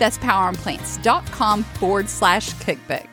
That's poweronplants.com forward slash cookbook.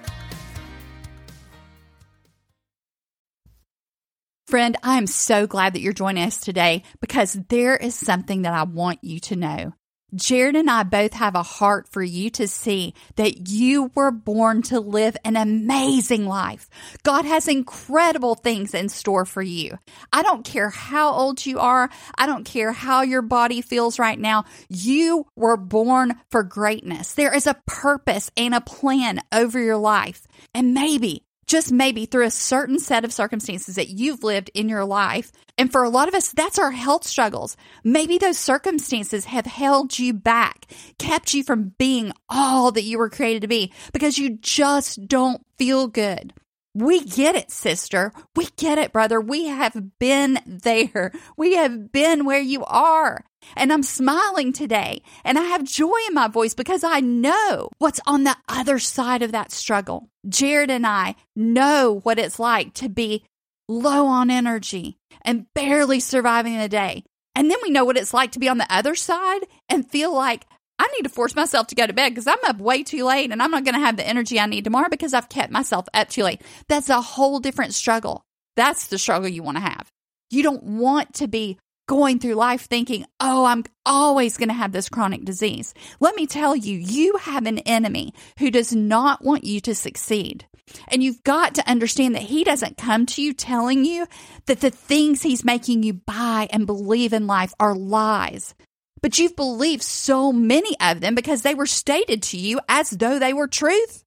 Friend, I am so glad that you're joining us today because there is something that I want you to know. Jarrod and I both have a heart for you to see that you were born to live an amazing life. God has incredible things in store for you. I don't care how old you are. I don't care how your body feels right now. You were born for greatness. There is a purpose and a plan over your life. And maybe just maybe through a certain set of circumstances that you've lived in your life. And for a lot of us, that's our health struggles. Maybe those circumstances have held you back, kept you from being all that you were created to be because you just don't feel good. We get it, sister. We get it, brother. We have been there. We have been where you are. And I'm smiling today and I have joy in my voice because I know what's on the other side of that struggle. Jarrod and I know what it's like to be low on energy and barely surviving the day. And then we know what it's like to be on the other side and feel like I need to force myself to go to bed because I'm up way too late and I'm not going to have the energy I need tomorrow because I've kept myself up too late. That's a whole different struggle. That's the struggle you want to have. You don't want to be going through life thinking, oh, I'm always going to have this chronic disease. Let me tell you, you have an enemy who does not want you to succeed. And you've got to understand that he doesn't come to you telling you that the things he's making you buy and believe in life are lies. But you've believed so many of them because they were stated to you as though they were truth.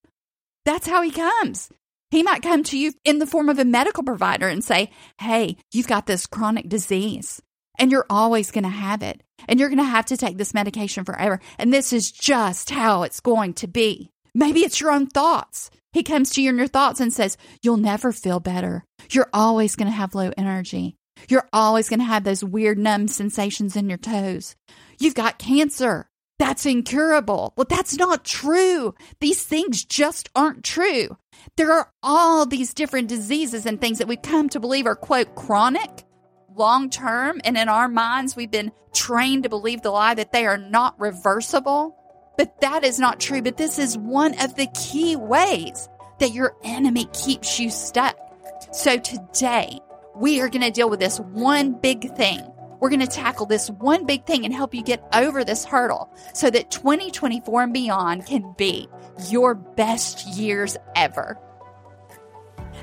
That's how he comes. He might come to you in the form of a medical provider and say, Hey, you've got this chronic disease and you're always going to have it. And you're going to have to take this medication forever. And this is just how it's going to be. Maybe it's your own thoughts. He comes to you in your thoughts and says, You'll never feel better. You're always going to have low energy. You're always going to have those weird numb sensations in your toes. You've got cancer. That's incurable. Well, that's not true. These things just aren't true. There are all these different diseases and things that we've come to believe are, quote, chronic long term. And in our minds, we've been trained to believe the lie that they are not reversible. But that is not true. But this is one of the key ways that your enemy keeps you stuck. So today, we are going to deal with this one big thing. We're going to tackle this one big thing and help you get over this hurdle so that 2024 and beyond can be your best years ever.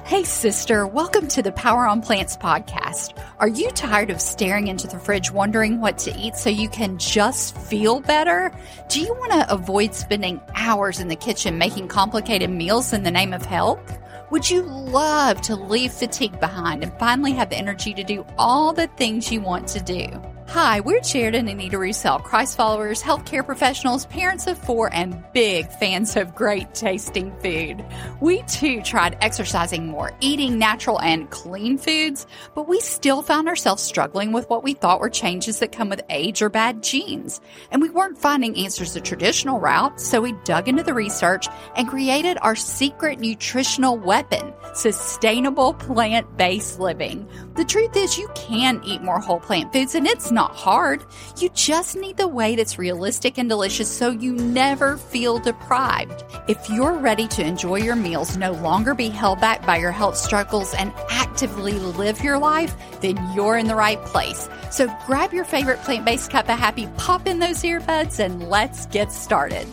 Hey, sister, welcome to the Power on Plants podcast. Are you tired of staring into the fridge wondering what to eat so you can just feel better? Do you want to avoid spending hours in the kitchen making complicated meals in the name of health? Would you love to leave fatigue behind and finally have the energy to do all the things you want to do? Hi, we're Jarrod and Anita Roussel, Christ followers, healthcare professionals, parents of four, and big fans of great tasting food. We too tried exercising more, eating natural and clean foods, but we still found ourselves struggling with what we thought were changes that come with age or bad genes. And we weren't finding answers the traditional route, so we dug into the research and created our secret nutritional weapon, sustainable plant based living. The truth is, you can eat more whole plant foods, and it's not hard. You just need the way that's realistic and delicious so you never feel deprived. If you're ready to enjoy your meals, no longer be held back by your health struggles, and actively live your life, then you're in the right place. So grab your favorite plant based cup of happy, pop in those earbuds, and let's get started.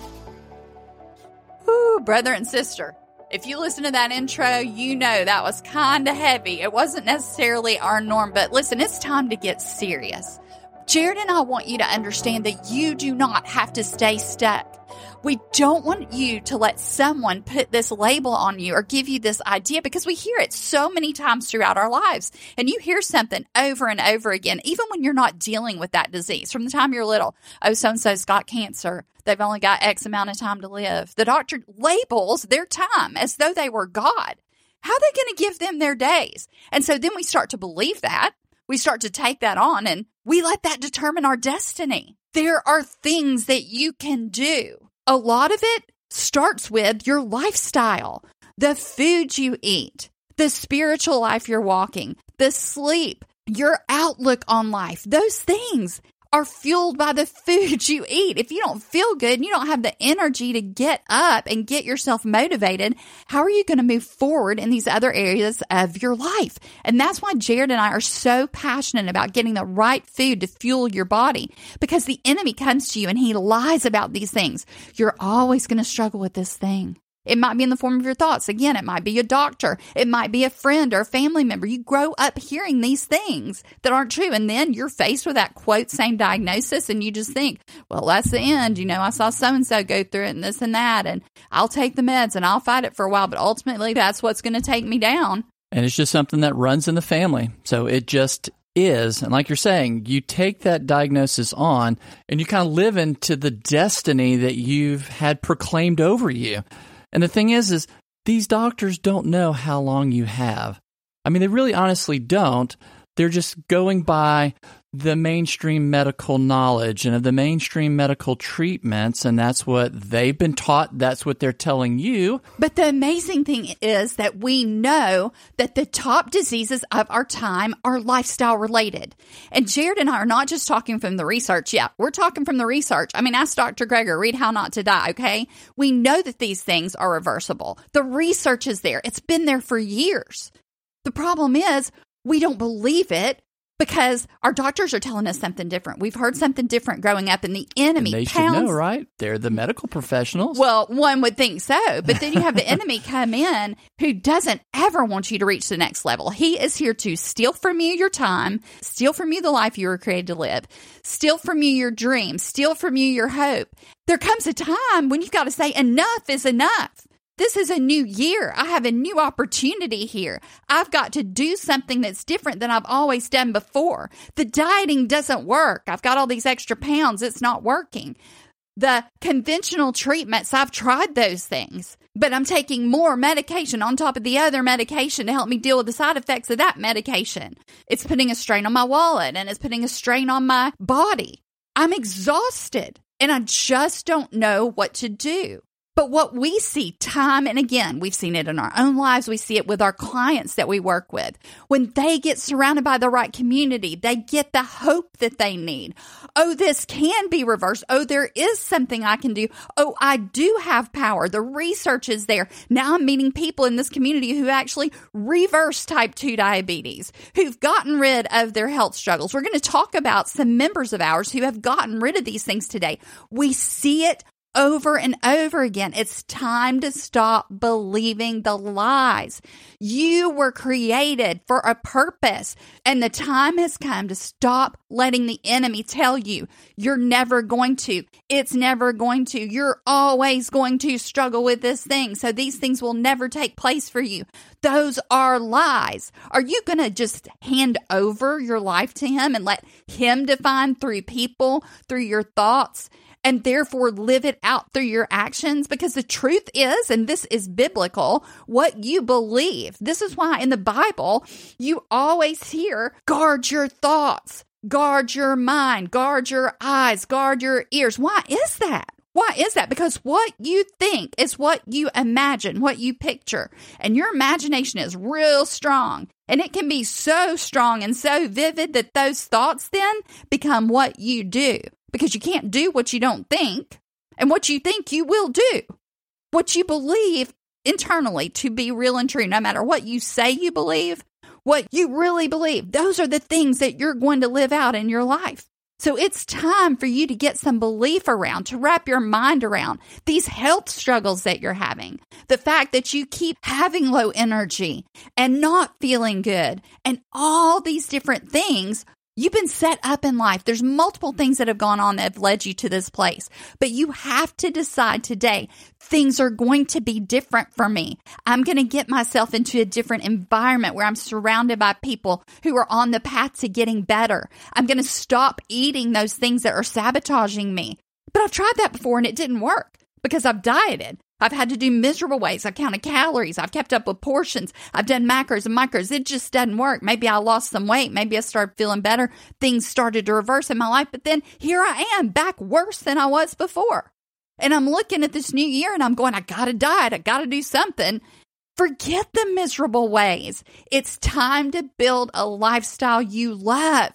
Ooh, brother and sister. If you listen to that intro, you know that was kind of heavy. It wasn't necessarily our norm, but listen, it's time to get serious. Jarrod and I want you to understand that you do not have to stay stuck. We don't want you to let someone put this label on you or give you this idea because we hear it so many times throughout our lives. And you hear something over and over again, even when you're not dealing with that disease from the time you're little. Oh, so and so's got cancer. They've only got X amount of time to live. The doctor labels their time as though they were God. How are they going to give them their days? And so then we start to believe that. We start to take that on and we let that determine our destiny. There are things that you can do. A lot of it starts with your lifestyle, the food you eat, the spiritual life you're walking, the sleep, your outlook on life. Those things are fueled by the food you eat. If you don't feel good and you don't have the energy to get up and get yourself motivated, how are you going to move forward in these other areas of your life? And that's why Jarrod and I are so passionate about getting the right food to fuel your body because the enemy comes to you and he lies about these things. You're always going to struggle with this thing. It might be in the form of your thoughts. Again, it might be a doctor. It might be a friend or a family member. You grow up hearing these things that aren't true. And then you're faced with that quote, same diagnosis. And you just think, well, that's the end. You know, I saw so and so go through it and this and that. And I'll take the meds and I'll fight it for a while. But ultimately, that's what's going to take me down. And it's just something that runs in the family. So it just is. And like you're saying, you take that diagnosis on and you kind of live into the destiny that you've had proclaimed over you. And the thing is, is these doctors don't know how long you have. I mean, they really honestly don't. They're just going by the mainstream medical knowledge and of the mainstream medical treatments, and that's what they've been taught. That's what they're telling you. But the amazing thing is that we know that the top diseases of our time are lifestyle related. And Jarrod and I are not just talking from the research. Yeah, we're talking from the research. I mean, ask Dr. Greger, read How Not to Die, okay? We know that these things are reversible. The research is there, it's been there for years. The problem is, we don't believe it because our doctors are telling us something different. We've heard something different growing up, and the enemy and they pounds. should know, right? They're the medical professionals. Well, one would think so, but then you have the enemy come in who doesn't ever want you to reach the next level. He is here to steal from you your time, steal from you the life you were created to live, steal from you your dreams, steal from you your hope. There comes a time when you've got to say enough is enough. This is a new year. I have a new opportunity here. I've got to do something that's different than I've always done before. The dieting doesn't work. I've got all these extra pounds. It's not working. The conventional treatments, I've tried those things, but I'm taking more medication on top of the other medication to help me deal with the side effects of that medication. It's putting a strain on my wallet and it's putting a strain on my body. I'm exhausted and I just don't know what to do. But what we see time and again, we've seen it in our own lives. We see it with our clients that we work with. When they get surrounded by the right community, they get the hope that they need. Oh, this can be reversed. Oh, there is something I can do. Oh, I do have power. The research is there. Now I'm meeting people in this community who actually reverse type 2 diabetes, who've gotten rid of their health struggles. We're going to talk about some members of ours who have gotten rid of these things today. We see it over and over again. It's time to stop believing the lies. You were created for a purpose, and the time has come to stop letting the enemy tell you you're never going to. It's never going to. You're always going to struggle with this thing. So these things will never take place for you. Those are lies. Are you going to just hand over your life to him and let him define through people, through your thoughts? And therefore live it out through your actions because the truth is, and this is biblical, what you believe. This is why in the Bible, you always hear guard your thoughts, guard your mind, guard your eyes, guard your ears. Why is that? Why is that? Because what you think is what you imagine, what you picture. And your imagination is real strong. And it can be so strong and so vivid that those thoughts then become what you do because you can't do what you don't think. And what you think you will do. What you believe internally to be real and true, no matter what you say you believe, what you really believe. Those are the things that you're going to live out in your life. So it's time for you to get some belief around, to wrap your mind around these health struggles that you're having. The fact that you keep having low energy and not feeling good and all these different things You've been set up in life. There's multiple things that have gone on that have led you to this place, but you have to decide today things are going to be different for me. I'm going to get myself into a different environment where I'm surrounded by people who are on the path to getting better. I'm going to stop eating those things that are sabotaging me. But I've tried that before and it didn't work because I've dieted. I've had to do miserable ways. I've counted calories. I've kept up with portions. I've done macros and micros. It just doesn't work. Maybe I lost some weight. Maybe I started feeling better. Things started to reverse in my life. But then here I am back worse than I was before. And I'm looking at this new year and I'm going, I got to diet. I got to do something. Forget the miserable ways. It's time to build a lifestyle you love.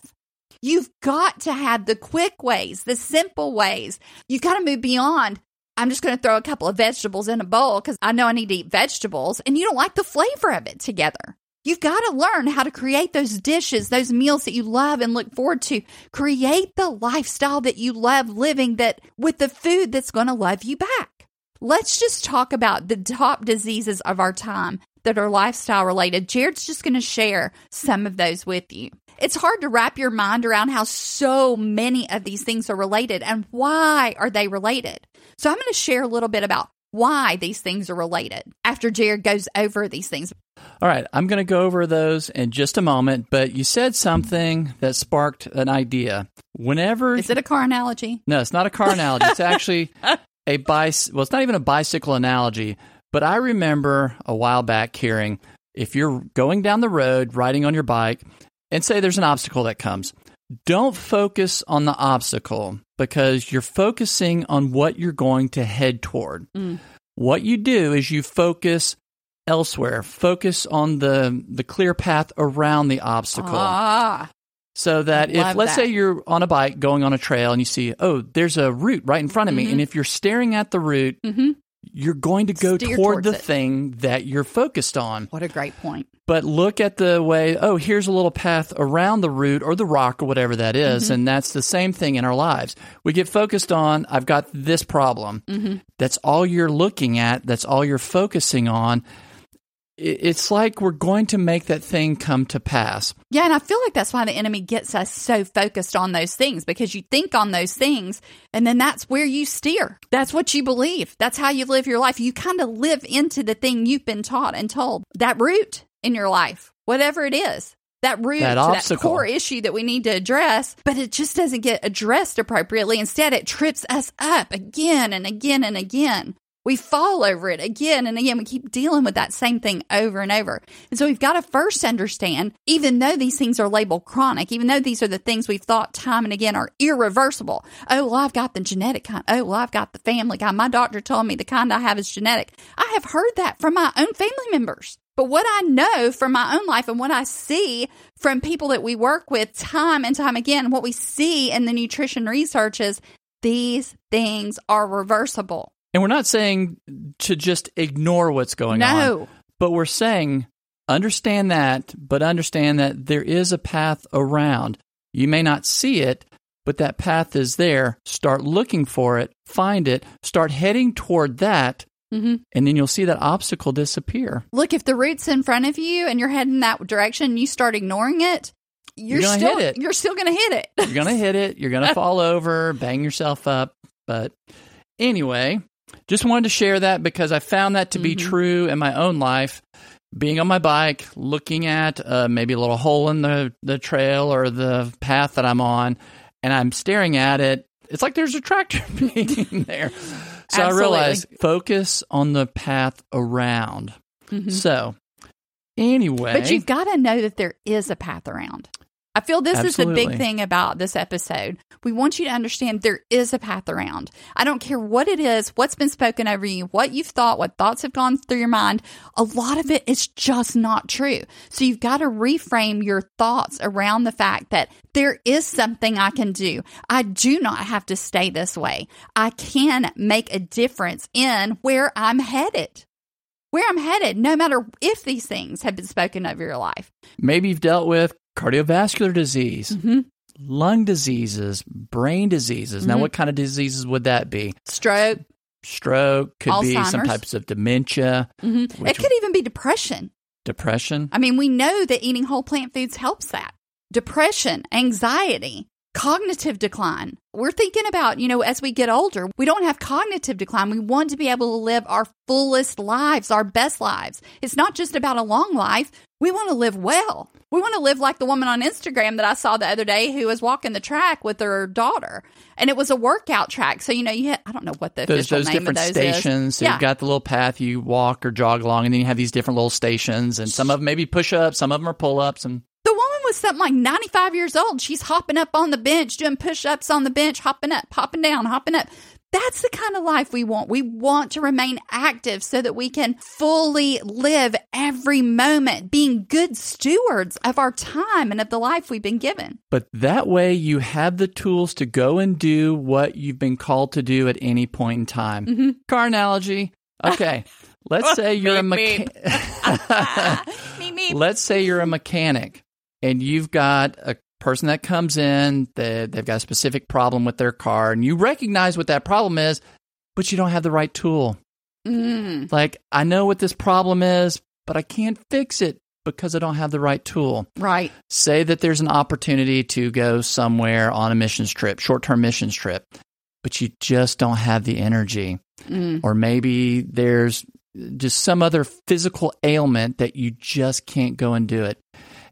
You've got to have the quick ways, the simple ways. You've got to move beyond I'm just going to throw a couple of vegetables in a bowl because I know I need to eat vegetables, and you don't like the flavor of it together. You've got to learn how to create those dishes, those meals that you love and look forward to. Create the lifestyle that you love living that with the food that's going to love you back. Let's just talk about the top diseases of our time that are lifestyle related. Jarrod's just going to share some of those with you. It's hard to wrap your mind around how so many of these things are related and why are they related. So I'm going to share a little bit about why these things are related after Jarrod goes over these things. All right, I'm going to go over those in just a moment, but you said something that sparked an idea. Whenever Is it a car analogy? No, it's not a car analogy. It's actually a bicycle. Well, it's not even a bicycle analogy, but I remember a while back hearing if you're going down the road riding on your bike and say there's an obstacle that comes, don't focus on the obstacle because you're focusing on what you're going to head toward. Mm. What you do is you focus elsewhere, focus on the the clear path around the obstacle. Ah. So that if let's that. say you're on a bike going on a trail and you see, oh, there's a root right in front of mm-hmm. me, and if you're staring at the root, mm-hmm you're going to go Steer toward the it. thing that you're focused on. What a great point. But look at the way, oh, here's a little path around the root or the rock or whatever that is, mm-hmm. And that's the same thing in our lives. We get focused on, I've got this problem. Mm-hmm. That's all you're looking at. That's all you're focusing on it's like we're going to make that thing come to pass. Yeah, and I feel like that's why the enemy gets us so focused on those things because you think on those things and then that's where you steer. That's what you believe. That's how you live your life. You kind of live into the thing you've been taught and told. That root in your life, whatever it is. That root that, that core issue that we need to address, but it just doesn't get addressed appropriately. Instead, it trips us up again and again and again. We fall over it again and again. We keep dealing with that same thing over and over. And so we've got to first understand, even though these things are labeled chronic, even though these are the things we've thought time and again are irreversible. Oh, well, I've got the genetic kind. Oh, well, I've got the family kind. My doctor told me the kind I have is genetic. I have heard that from my own family members. But what I know from my own life and what I see from people that we work with time and time again, what we see in the nutrition research is these things are reversible. And we're not saying to just ignore what's going no. on. But we're saying understand that, but understand that there is a path around. You may not see it, but that path is there. Start looking for it, find it, start heading toward that. Mm-hmm. And then you'll see that obstacle disappear. Look, if the root's in front of you and you're heading that direction, you start ignoring it, you're, you're still it. you're still going to hit it. you're going to hit it. You're going to fall over, bang yourself up. But anyway, just wanted to share that because I found that to be mm-hmm. true in my own life. Being on my bike, looking at uh, maybe a little hole in the, the trail or the path that I'm on, and I'm staring at it. It's like there's a tractor being there. So Absolutely. I realized focus on the path around. Mm-hmm. So, anyway. But you've got to know that there is a path around. I feel this Absolutely. is the big thing about this episode. We want you to understand there is a path around. I don't care what it is, what's been spoken over you, what you've thought, what thoughts have gone through your mind. A lot of it is just not true. So you've got to reframe your thoughts around the fact that there is something I can do. I do not have to stay this way. I can make a difference in where I'm headed where I'm headed, no matter if these things have been spoken over your life. Maybe you've dealt with cardiovascular disease. Mm-hmm. lung diseases, brain diseases. Now, Mhm. what kind of diseases would that be? Stroke. Stroke, could be some types of dementia, hmm It could even be depression. depression. I mean, we know that eating whole plant foods helps that. Depression, anxiety, cognitive decline. We're thinking about, you know, as we get older, we don't have cognitive decline. We want to be able to live our fullest lives, our best lives. It's not just about a long life. We want to live well. We want to live like the woman on Instagram that I saw the other day who was walking the track with her daughter. And it was a workout track. So, you know, you had, I don't know what the Those, official those name different of those stations. is. So Yeah. You've got the little path you walk or jog along, and then you have these different little stations, and some of them maybe push ups, some of them are pull ups, and was something like 95 years old. She's hopping up on the bench, doing push ups on the bench, hopping up, hopping down, hopping up. That's the kind of life we want. We want to remain active so that we can fully live every moment, being good stewards of our time and of the life we've been given. But that way, you have the tools to go and do what you've been called to do at any point in time. Mm-hmm. Car analogy. Okay, let's say you're a mechanic. Me, me. let's say you're a mechanic and you've got a person that comes in, they, they've got a specific problem with their car, and you recognize what that problem is, but you don't have the right tool. Mm, Like, I know what this problem is, but I can't fix it because I don't have the right tool. right. say that there's an opportunity to go somewhere on a missions trip, short term missions trip, but you just don't have the energy. Mm, Or maybe there's just some other physical ailment that you just can't go and do it.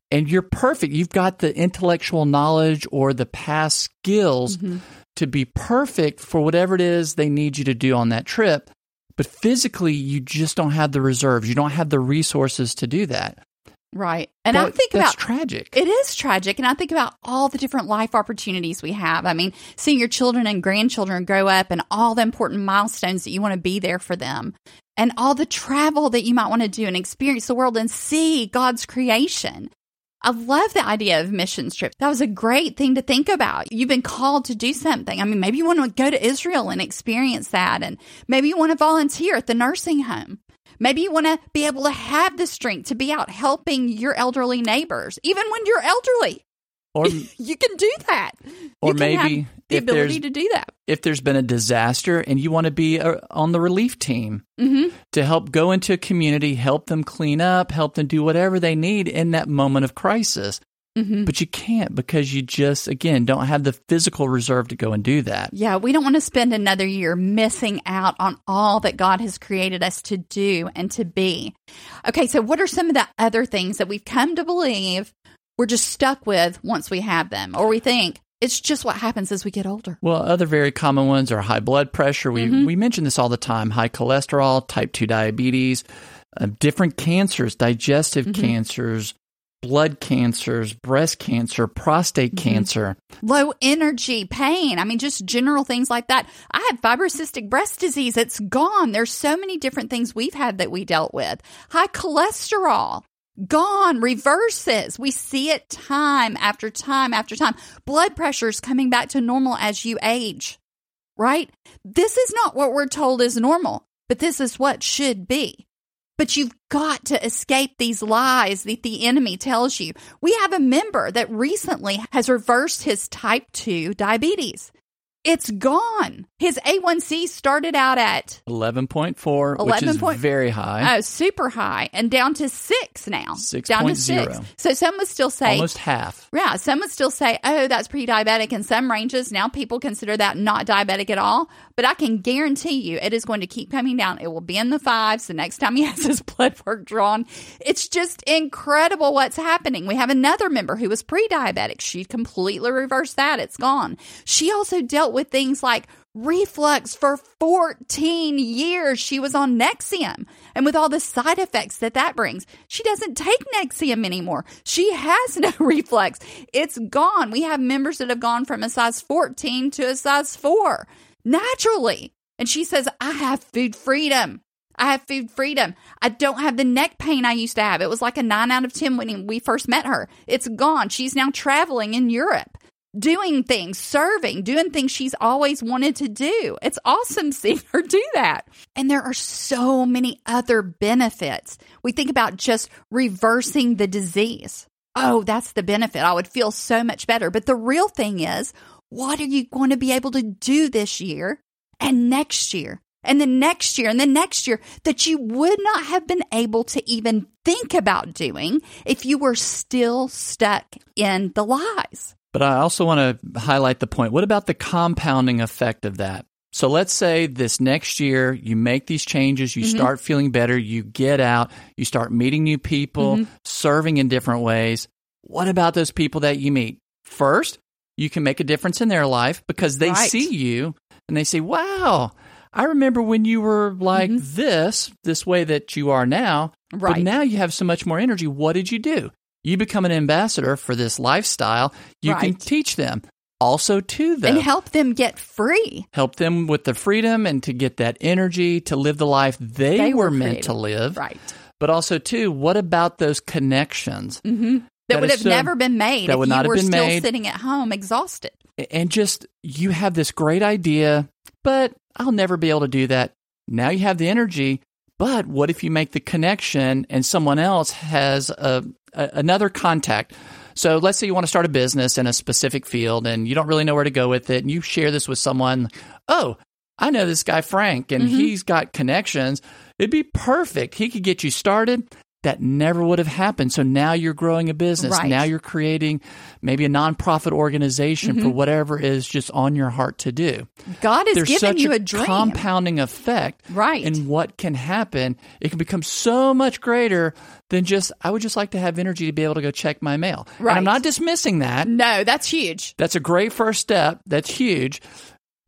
And you're perfect. You've got the intellectual knowledge or the past skills mhm. to be perfect for whatever it is they need you to do on that trip. But physically, you just don't have the reserves. You don't have the resources to do that. Right. And I think that's about tragic. It is tragic. And I think about all the different life opportunities we have. I mean, seeing your children and grandchildren grow up and all the important milestones that you want to be there for them, and all the travel that you might want to do and experience the world and see God's creation. I love the idea of missions trips. That was a great thing to think about. You've been called to do something. I mean, maybe you want to go to Israel and experience that. And maybe you want to volunteer at the nursing home. Maybe you want to be able to have the strength to be out helping your elderly neighbors, even when you're elderly. Or You can do that. Or You can have maybe the ability to do that. if there's been a disaster and you want to be uh, on the relief team hmm to help go into a community, help them clean up, help them do whatever they need in that moment of crisis. hmm But you can't because you just, again, don't have the physical reserve to go and do that. Yeah, we don't want to spend another year missing out on all that God has created us to do and to be. Okay, so what are some of the other things that we've come to believe we're just stuck with once we have them, or we think it's just what happens as we get older? Well, other very common ones are high blood pressure. We, Mhm. we mention this all the time high cholesterol, type 2 diabetes, uh, different cancers, digestive Mhm. cancers, blood cancers, breast cancer, prostate Mhm. cancer. Low energy, pain. I mean, just general things like that. I had fibrocystic breast disease. It's gone. There's so many different things we've had that we dealt with. High cholesterol, gone. Reverses. We see it time after time after time. Blood pressure's coming back to normal as you age, right? This is not what we're told is normal, but this is what should be. But you've got to escape these lies that the enemy tells you. We have a member that recently has reversed his type 2 diabetes. It's gone. His A1C started out at 11.4, which is 11 very high. oh, super high and down to six now. Down to 6.0. six. So some would still say, almost half. yeah, some would still say, oh, that's pre diabetic in some ranges. Now people consider that not diabetic at all. But I can guarantee you it is going to keep coming down. It will be in the fives the next time he has his blood work drawn. It's just incredible what's happening. We have another member who was pre diabetic. She completely reversed that. It's gone. She also dealt with things like reflux for 14 years. She was on Nexium. And with all the side effects that that brings, she doesn't take Nexium anymore. She has no reflux. It's gone. We have members that have gone from a size 14 to a size 4 naturally. And she says, I have food freedom. I have food freedom. I don't have the neck pain I used to have. It was like a nine out of 10 when we first met her. It's gone. She's now traveling in Europe, doing things, serving, doing things she's always wanted to do. It's awesome seeing her do that. And there are so many other benefits. We think about just reversing the disease. oh, that's the benefit. I would feel so much better. But the real thing is, what are you going to be able to do this year and next year and the next year and the next year that you would not have been able to even think about doing if you were still stuck in the lies? But I also want to highlight the point. What about the compounding effect of that? So let's say this next year you make these changes, you mm-hmm. start feeling better, you get out, you start meeting new people, mm-hmm. serving in different ways. What about those people that you meet? First, you can make a difference in their life because they right. see you and they say, wow, I remember when you were like mm-hmm. this, this way that you are now, right. but now you have so much more energy. What did you do? You become an ambassador for this lifestyle. You right. can teach them also to them and help them get free. Help them with the freedom and to get that energy to live the life they, they were, were meant to live. Right. But also too, what about those connections? Mm-hmm. That, that would have so, never been made that would not have been still made. sitting at home exhausted. And just you have this great idea, but I'll never be able to do that. Now you have the energy, but what if you make the connection and someone else has a, a another contact? So let's say you want to start a business in a specific field and you don't really know where to go with it, and you share this with someone. Oh, I know this guy Frank, and mm-hmm. he's got connections. It'd be perfect. He could get you started that never would have happened. So now you're growing a business. Right. Now you're creating maybe a nonprofit organization mm-hmm. for whatever is just on your heart to do. God is There's giving such you a, a dream. compounding effect right. in what can happen. It can become so much greater than just, I would just like to have energy to be able to go check my mail. Right. And I'm not dismissing that. No, that's huge. That's a great first step. That's huge.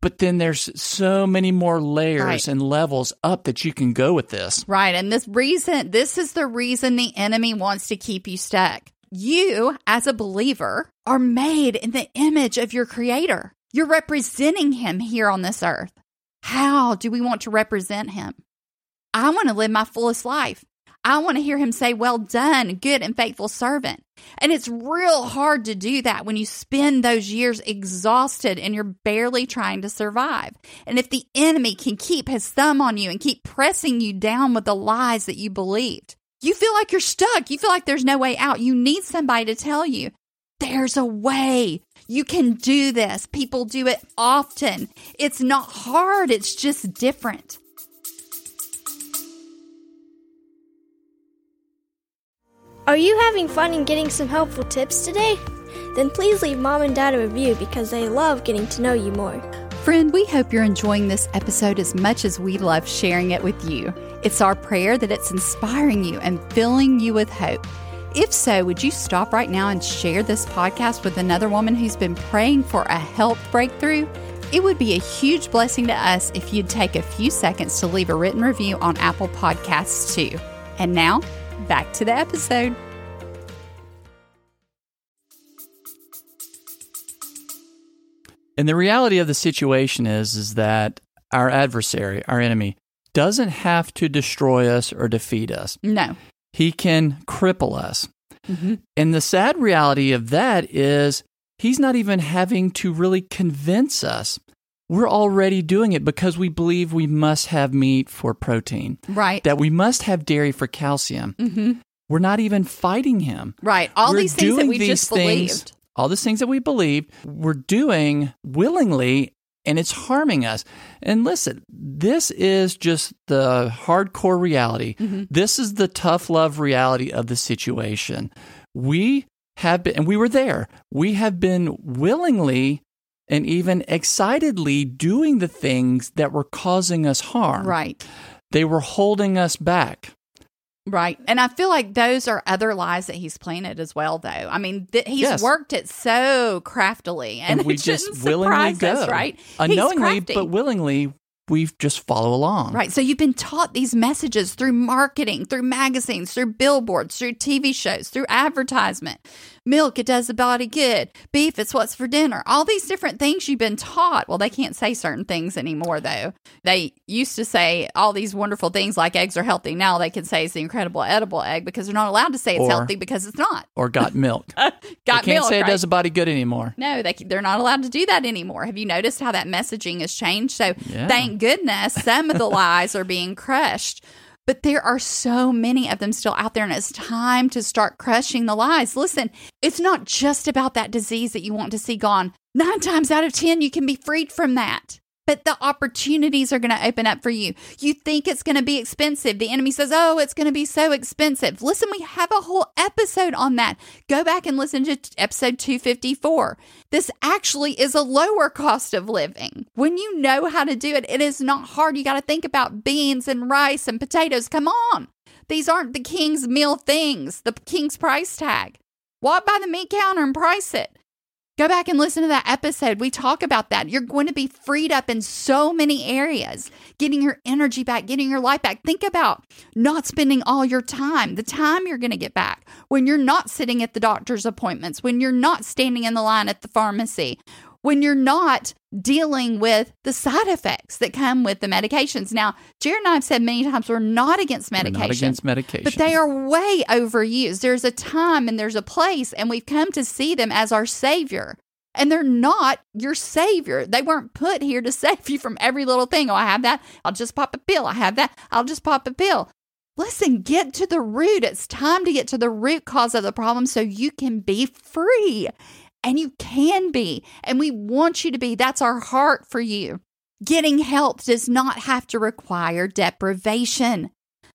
But then there's so many more layers right. and levels up that you can go with this. Right. And this reason, this is the reason the enemy wants to keep you stuck. You, as a believer, are made in the image of your creator. You're representing him here on this earth. How do we want to represent him? I want to live my fullest life. I want to hear him say, Well done, good and faithful servant. And it's real hard to do that when you spend those years exhausted and you're barely trying to survive. And if the enemy can keep his thumb on you and keep pressing you down with the lies that you believed, you feel like you're stuck. You feel like there's no way out. You need somebody to tell you, There's a way. You can do this. People do it often. It's not hard, it's just different. Are you having fun and getting some helpful tips today? Then please leave mom and dad a review because they love getting to know you more. Friend, we hope you're enjoying this episode as much as we love sharing it with you. It's our prayer that it's inspiring you and filling you with hope. If so, would you stop right now and share this podcast with another woman who's been praying for a health breakthrough? It would be a huge blessing to us if you'd take a few seconds to leave a written review on Apple Podcasts too. And now, back to the episode. And the reality of the situation is is that our adversary, our enemy, doesn't have to destroy us or defeat us. No. He can cripple us. Mm-hmm. And the sad reality of that is he's not even having to really convince us. We're already doing it because we believe we must have meat for protein. Right. That we must have dairy for calcium. Mm-hmm. We're not even fighting him. Right. All We're these things that we just believed all these things that we believe we're doing willingly and it's harming us. And listen, this is just the hardcore reality. Mm-hmm. This is the tough love reality of the situation. We have been, and we were there, we have been willingly and even excitedly doing the things that were causing us harm. Right. They were holding us back. Right. And I feel like those are other lies that he's planted as well, though. I mean, th- he's yes. worked it so craftily. And, and we just willingly go. Us, right? Unknowingly, but willingly, we just follow along. Right. So you've been taught these messages through marketing, through magazines, through billboards, through TV shows, through advertisement milk, it does the body good. Beef, it's what's for dinner. All these different things you've been taught. Well, they can't say certain things anymore, though. They used to say all these wonderful things like eggs are healthy. Now they can say it's the incredible edible egg because they're not allowed to say it's or, healthy because it's not. Or got milk. got they can't milk, say right? it does the body good anymore. No, they, they're not allowed to do that anymore. Have you noticed how that messaging has changed? So yeah. thank goodness some of the lies are being crushed. But there are so many of them still out there, and it's time to start crushing the lies. Listen, it's not just about that disease that you want to see gone. Nine times out of 10, you can be freed from that but the opportunities are going to open up for you. You think it's going to be expensive. The enemy says, Oh, it's going to be so expensive. Listen, we have a whole episode on that. Go back and listen to episode 254. This actually is a lower cost of living. When you know how to do it, it is not hard. You got to think about beans and rice and potatoes. Come on. These aren't the king's meal things, the king's price tag. Walk by the meat counter and price it. Go back and listen to that episode. We talk about that. You're going to be freed up in so many areas, getting your energy back, getting your life back. Think about not spending all your time, the time you're going to get back when you're not sitting at the doctor's appointments, when you're not standing in the line at the pharmacy, when you're not dealing with the side effects that come with the medications. Now, Jarrod and I have said many times we're not against medication. Not against medication. But they are way overused. There's a time and there's a place, and we've come to see them as our savior. And they're not your savior. They weren't put here to save you from every little thing. Oh, I have that. I'll just pop a pill. I have that. I'll just pop a pill. Listen, get to the root. It's time to get to the root cause of the problem so you can be free and you can be. And we want you to be. That's our heart for you. Getting help does not have to require deprivation.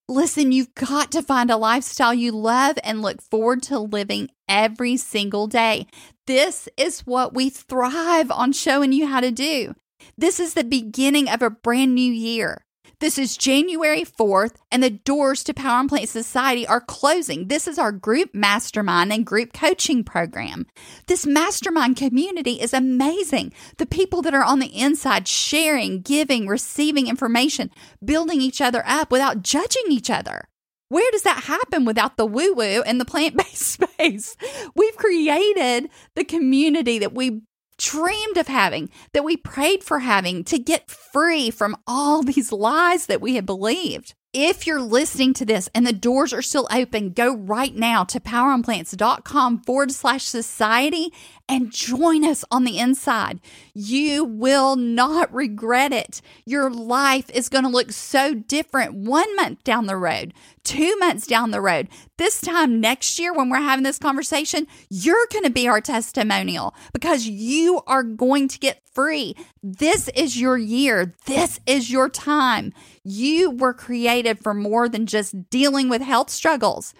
Listen, you've got to find a lifestyle you love and look forward to living every single day. This is what we thrive on showing you how to do. This is the beginning of a brand new year. This is January 4th, and the doors to Power On Plant Society are closing. This is our group mastermind and group coaching program. This mastermind community is amazing. The people that are on the inside sharing, giving, receiving information, building each other up without judging each other. Where does that happen without the woo woo and the plant based space? We've created the community that we dreamed of having, that we prayed for having to get free from all these lies that we had believed. If you're listening to this and the doors are still open, go right now to poweronplants.com forward slash society and join us on the inside. You will not regret it. Your life is going to look so different one month down the road, two months down the road. This time next year, when we're having this conversation, you're going to be our testimonial because you are going to get free. This is your year. This is your time. You were created for more than just dealing with health struggles.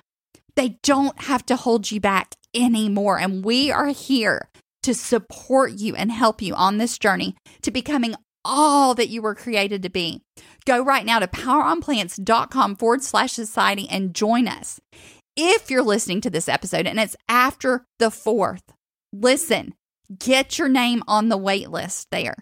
They don't have to hold you back anymore. And we are here to support you and help you on this journey to becoming all that you were created to be. Go right now to poweronplants.com forward slash society and join us. If you're listening to this episode and it's after the fourth, listen, get your name on the wait list there.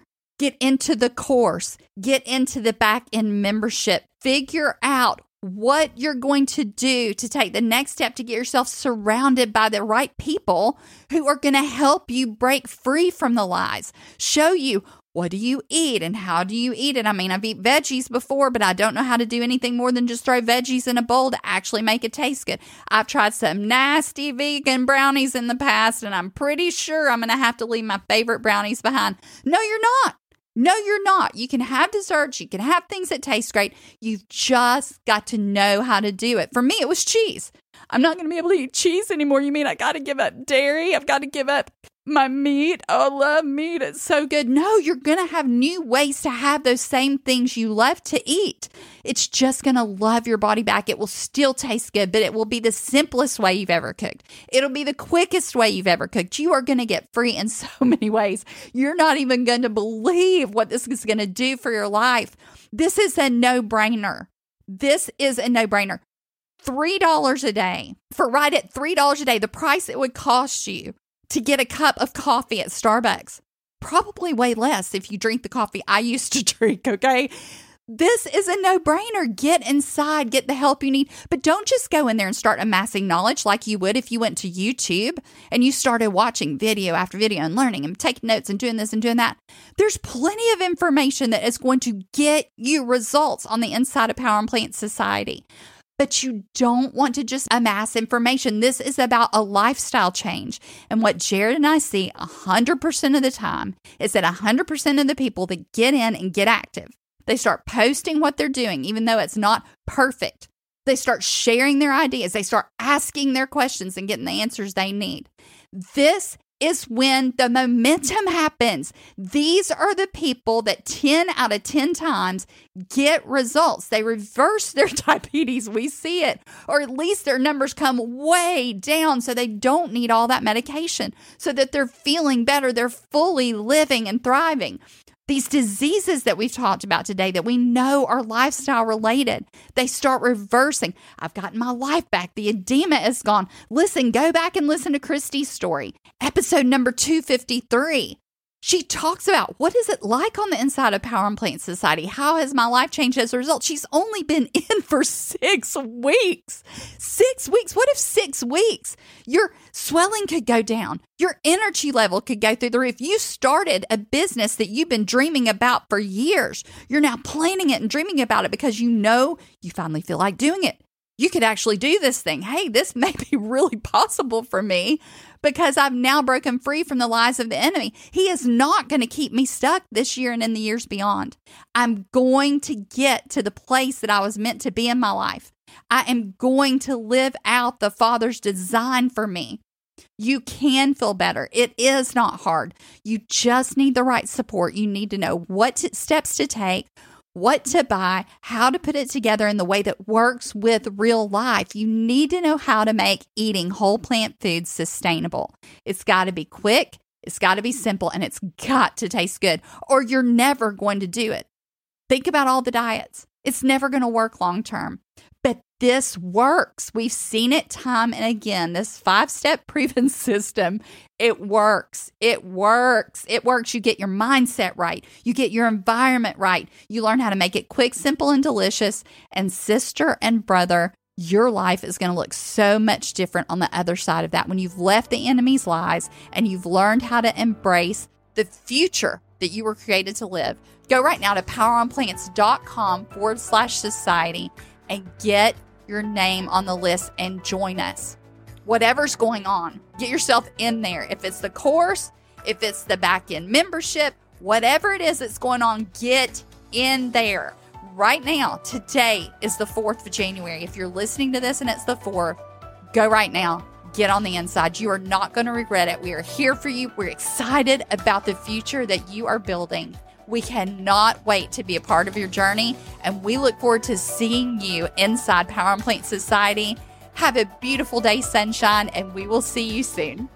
Get into the course, get into the back end membership, figure out what you're going to do to take the next step to get yourself surrounded by the right people who are going to help you break free from the lies, show you what do you eat and how do you eat it? I mean, I've eaten veggies before, but I don't know how to do anything more than just throw veggies in a bowl to actually make it taste good. I've tried some nasty vegan brownies in the past, and I'm pretty sure I'm going to have to leave my favorite brownies behind. No, you're not. No, you're not. You can have desserts, you can have things that taste great. You've just got to know how to do it. For me, it was cheese. I'm not going to be able to eat cheese anymore. You mean I got to give up dairy? I've got to give up my meat. Oh, I love meat. It's so good. No, you're going to have new ways to have those same things you love to eat. It's just going to love your body back. It will still taste good, but it will be the simplest way you've ever cooked. It'll be the quickest way you've ever cooked. You are going to get free in so many ways. You're not even going to believe what this is going to do for your life. This is a no brainer. This is a no brainer. $3 a day for right at $3 a day, the price it would cost you to get a cup of coffee at Starbucks. Probably way less if you drink the coffee I used to drink, okay? This is a no brainer. Get inside, get the help you need, but don't just go in there and start amassing knowledge like you would if you went to YouTube and you started watching video after video and learning and taking notes and doing this and doing that. There's plenty of information that is going to get you results on the inside of Power On Plant Society but you don't want to just amass information. This is about a lifestyle change. And what Jarrod and I see 100% of the time is that 100% of the people that get in and get active They start posting what they're doing, even though it's not perfect. They start sharing their ideas. They start asking their questions and getting the answers they need. This is when the momentum happens. These are the people that 10 out of 10 times get results. They reverse their diabetes. We see it, or at least their numbers come way down so they don't need all that medication, so that they're feeling better. They're fully living and thriving these diseases that we've talked about today that we know are lifestyle related, they start reversing. I've gotten my life back. The edema is gone. Listen, go back and listen to Christy's story, episode number 253. She talks about what is it like on the inside of Power on Plant Society? How has my life changed as a result? She's only been in for six weeks. Six weeks. What if six weeks? Your swelling could go down. Your energy level could go through the roof. You started a business that you've been dreaming about for years. You're now planning it and dreaming about it because you know you finally feel like doing it you could actually do this thing. Hey, this may be really possible for me because I've now broken free from the lies of the enemy. He is not going to keep me stuck this year and in the years beyond. I'm going to get to the place that I was meant to be in my life. I am going to live out the Father's design for me. You can feel better. It is not hard. You just need the right support. You need to know what steps to take, what to buy, how to put it together in the way that works with real life. You need to know how to make eating whole plant foods sustainable. It's got to be quick, it's got to be simple, and it's got to taste good, or you're never going to do it. Think about all the diets. It's never going to work long term. But this works. We've seen it time and again. This five step proven system, it works. It works. It works. You get your mindset right, you get your environment right, you learn how to make it quick, simple, and delicious. And sister and brother, your life is going to look so much different on the other side of that when you've left the enemy's lies and you've learned how to embrace the future that you were created to live. Go right now to poweronplants.com forward slash society and get your name on the list and join us. Whatever's going on, get yourself in there. If it's the course, if it's the back end membership, whatever it is that's going on, get in there. Right now, today is the 4th of January. If you're listening to this and it's the 4th, go right now. Get on the inside. You are not going to regret it. We are here for you. We're excited about the future that you are building. We cannot wait to be a part of your journey, and we look forward to seeing you inside Power on Plant Society. Have a beautiful day, sunshine, and we will see you soon.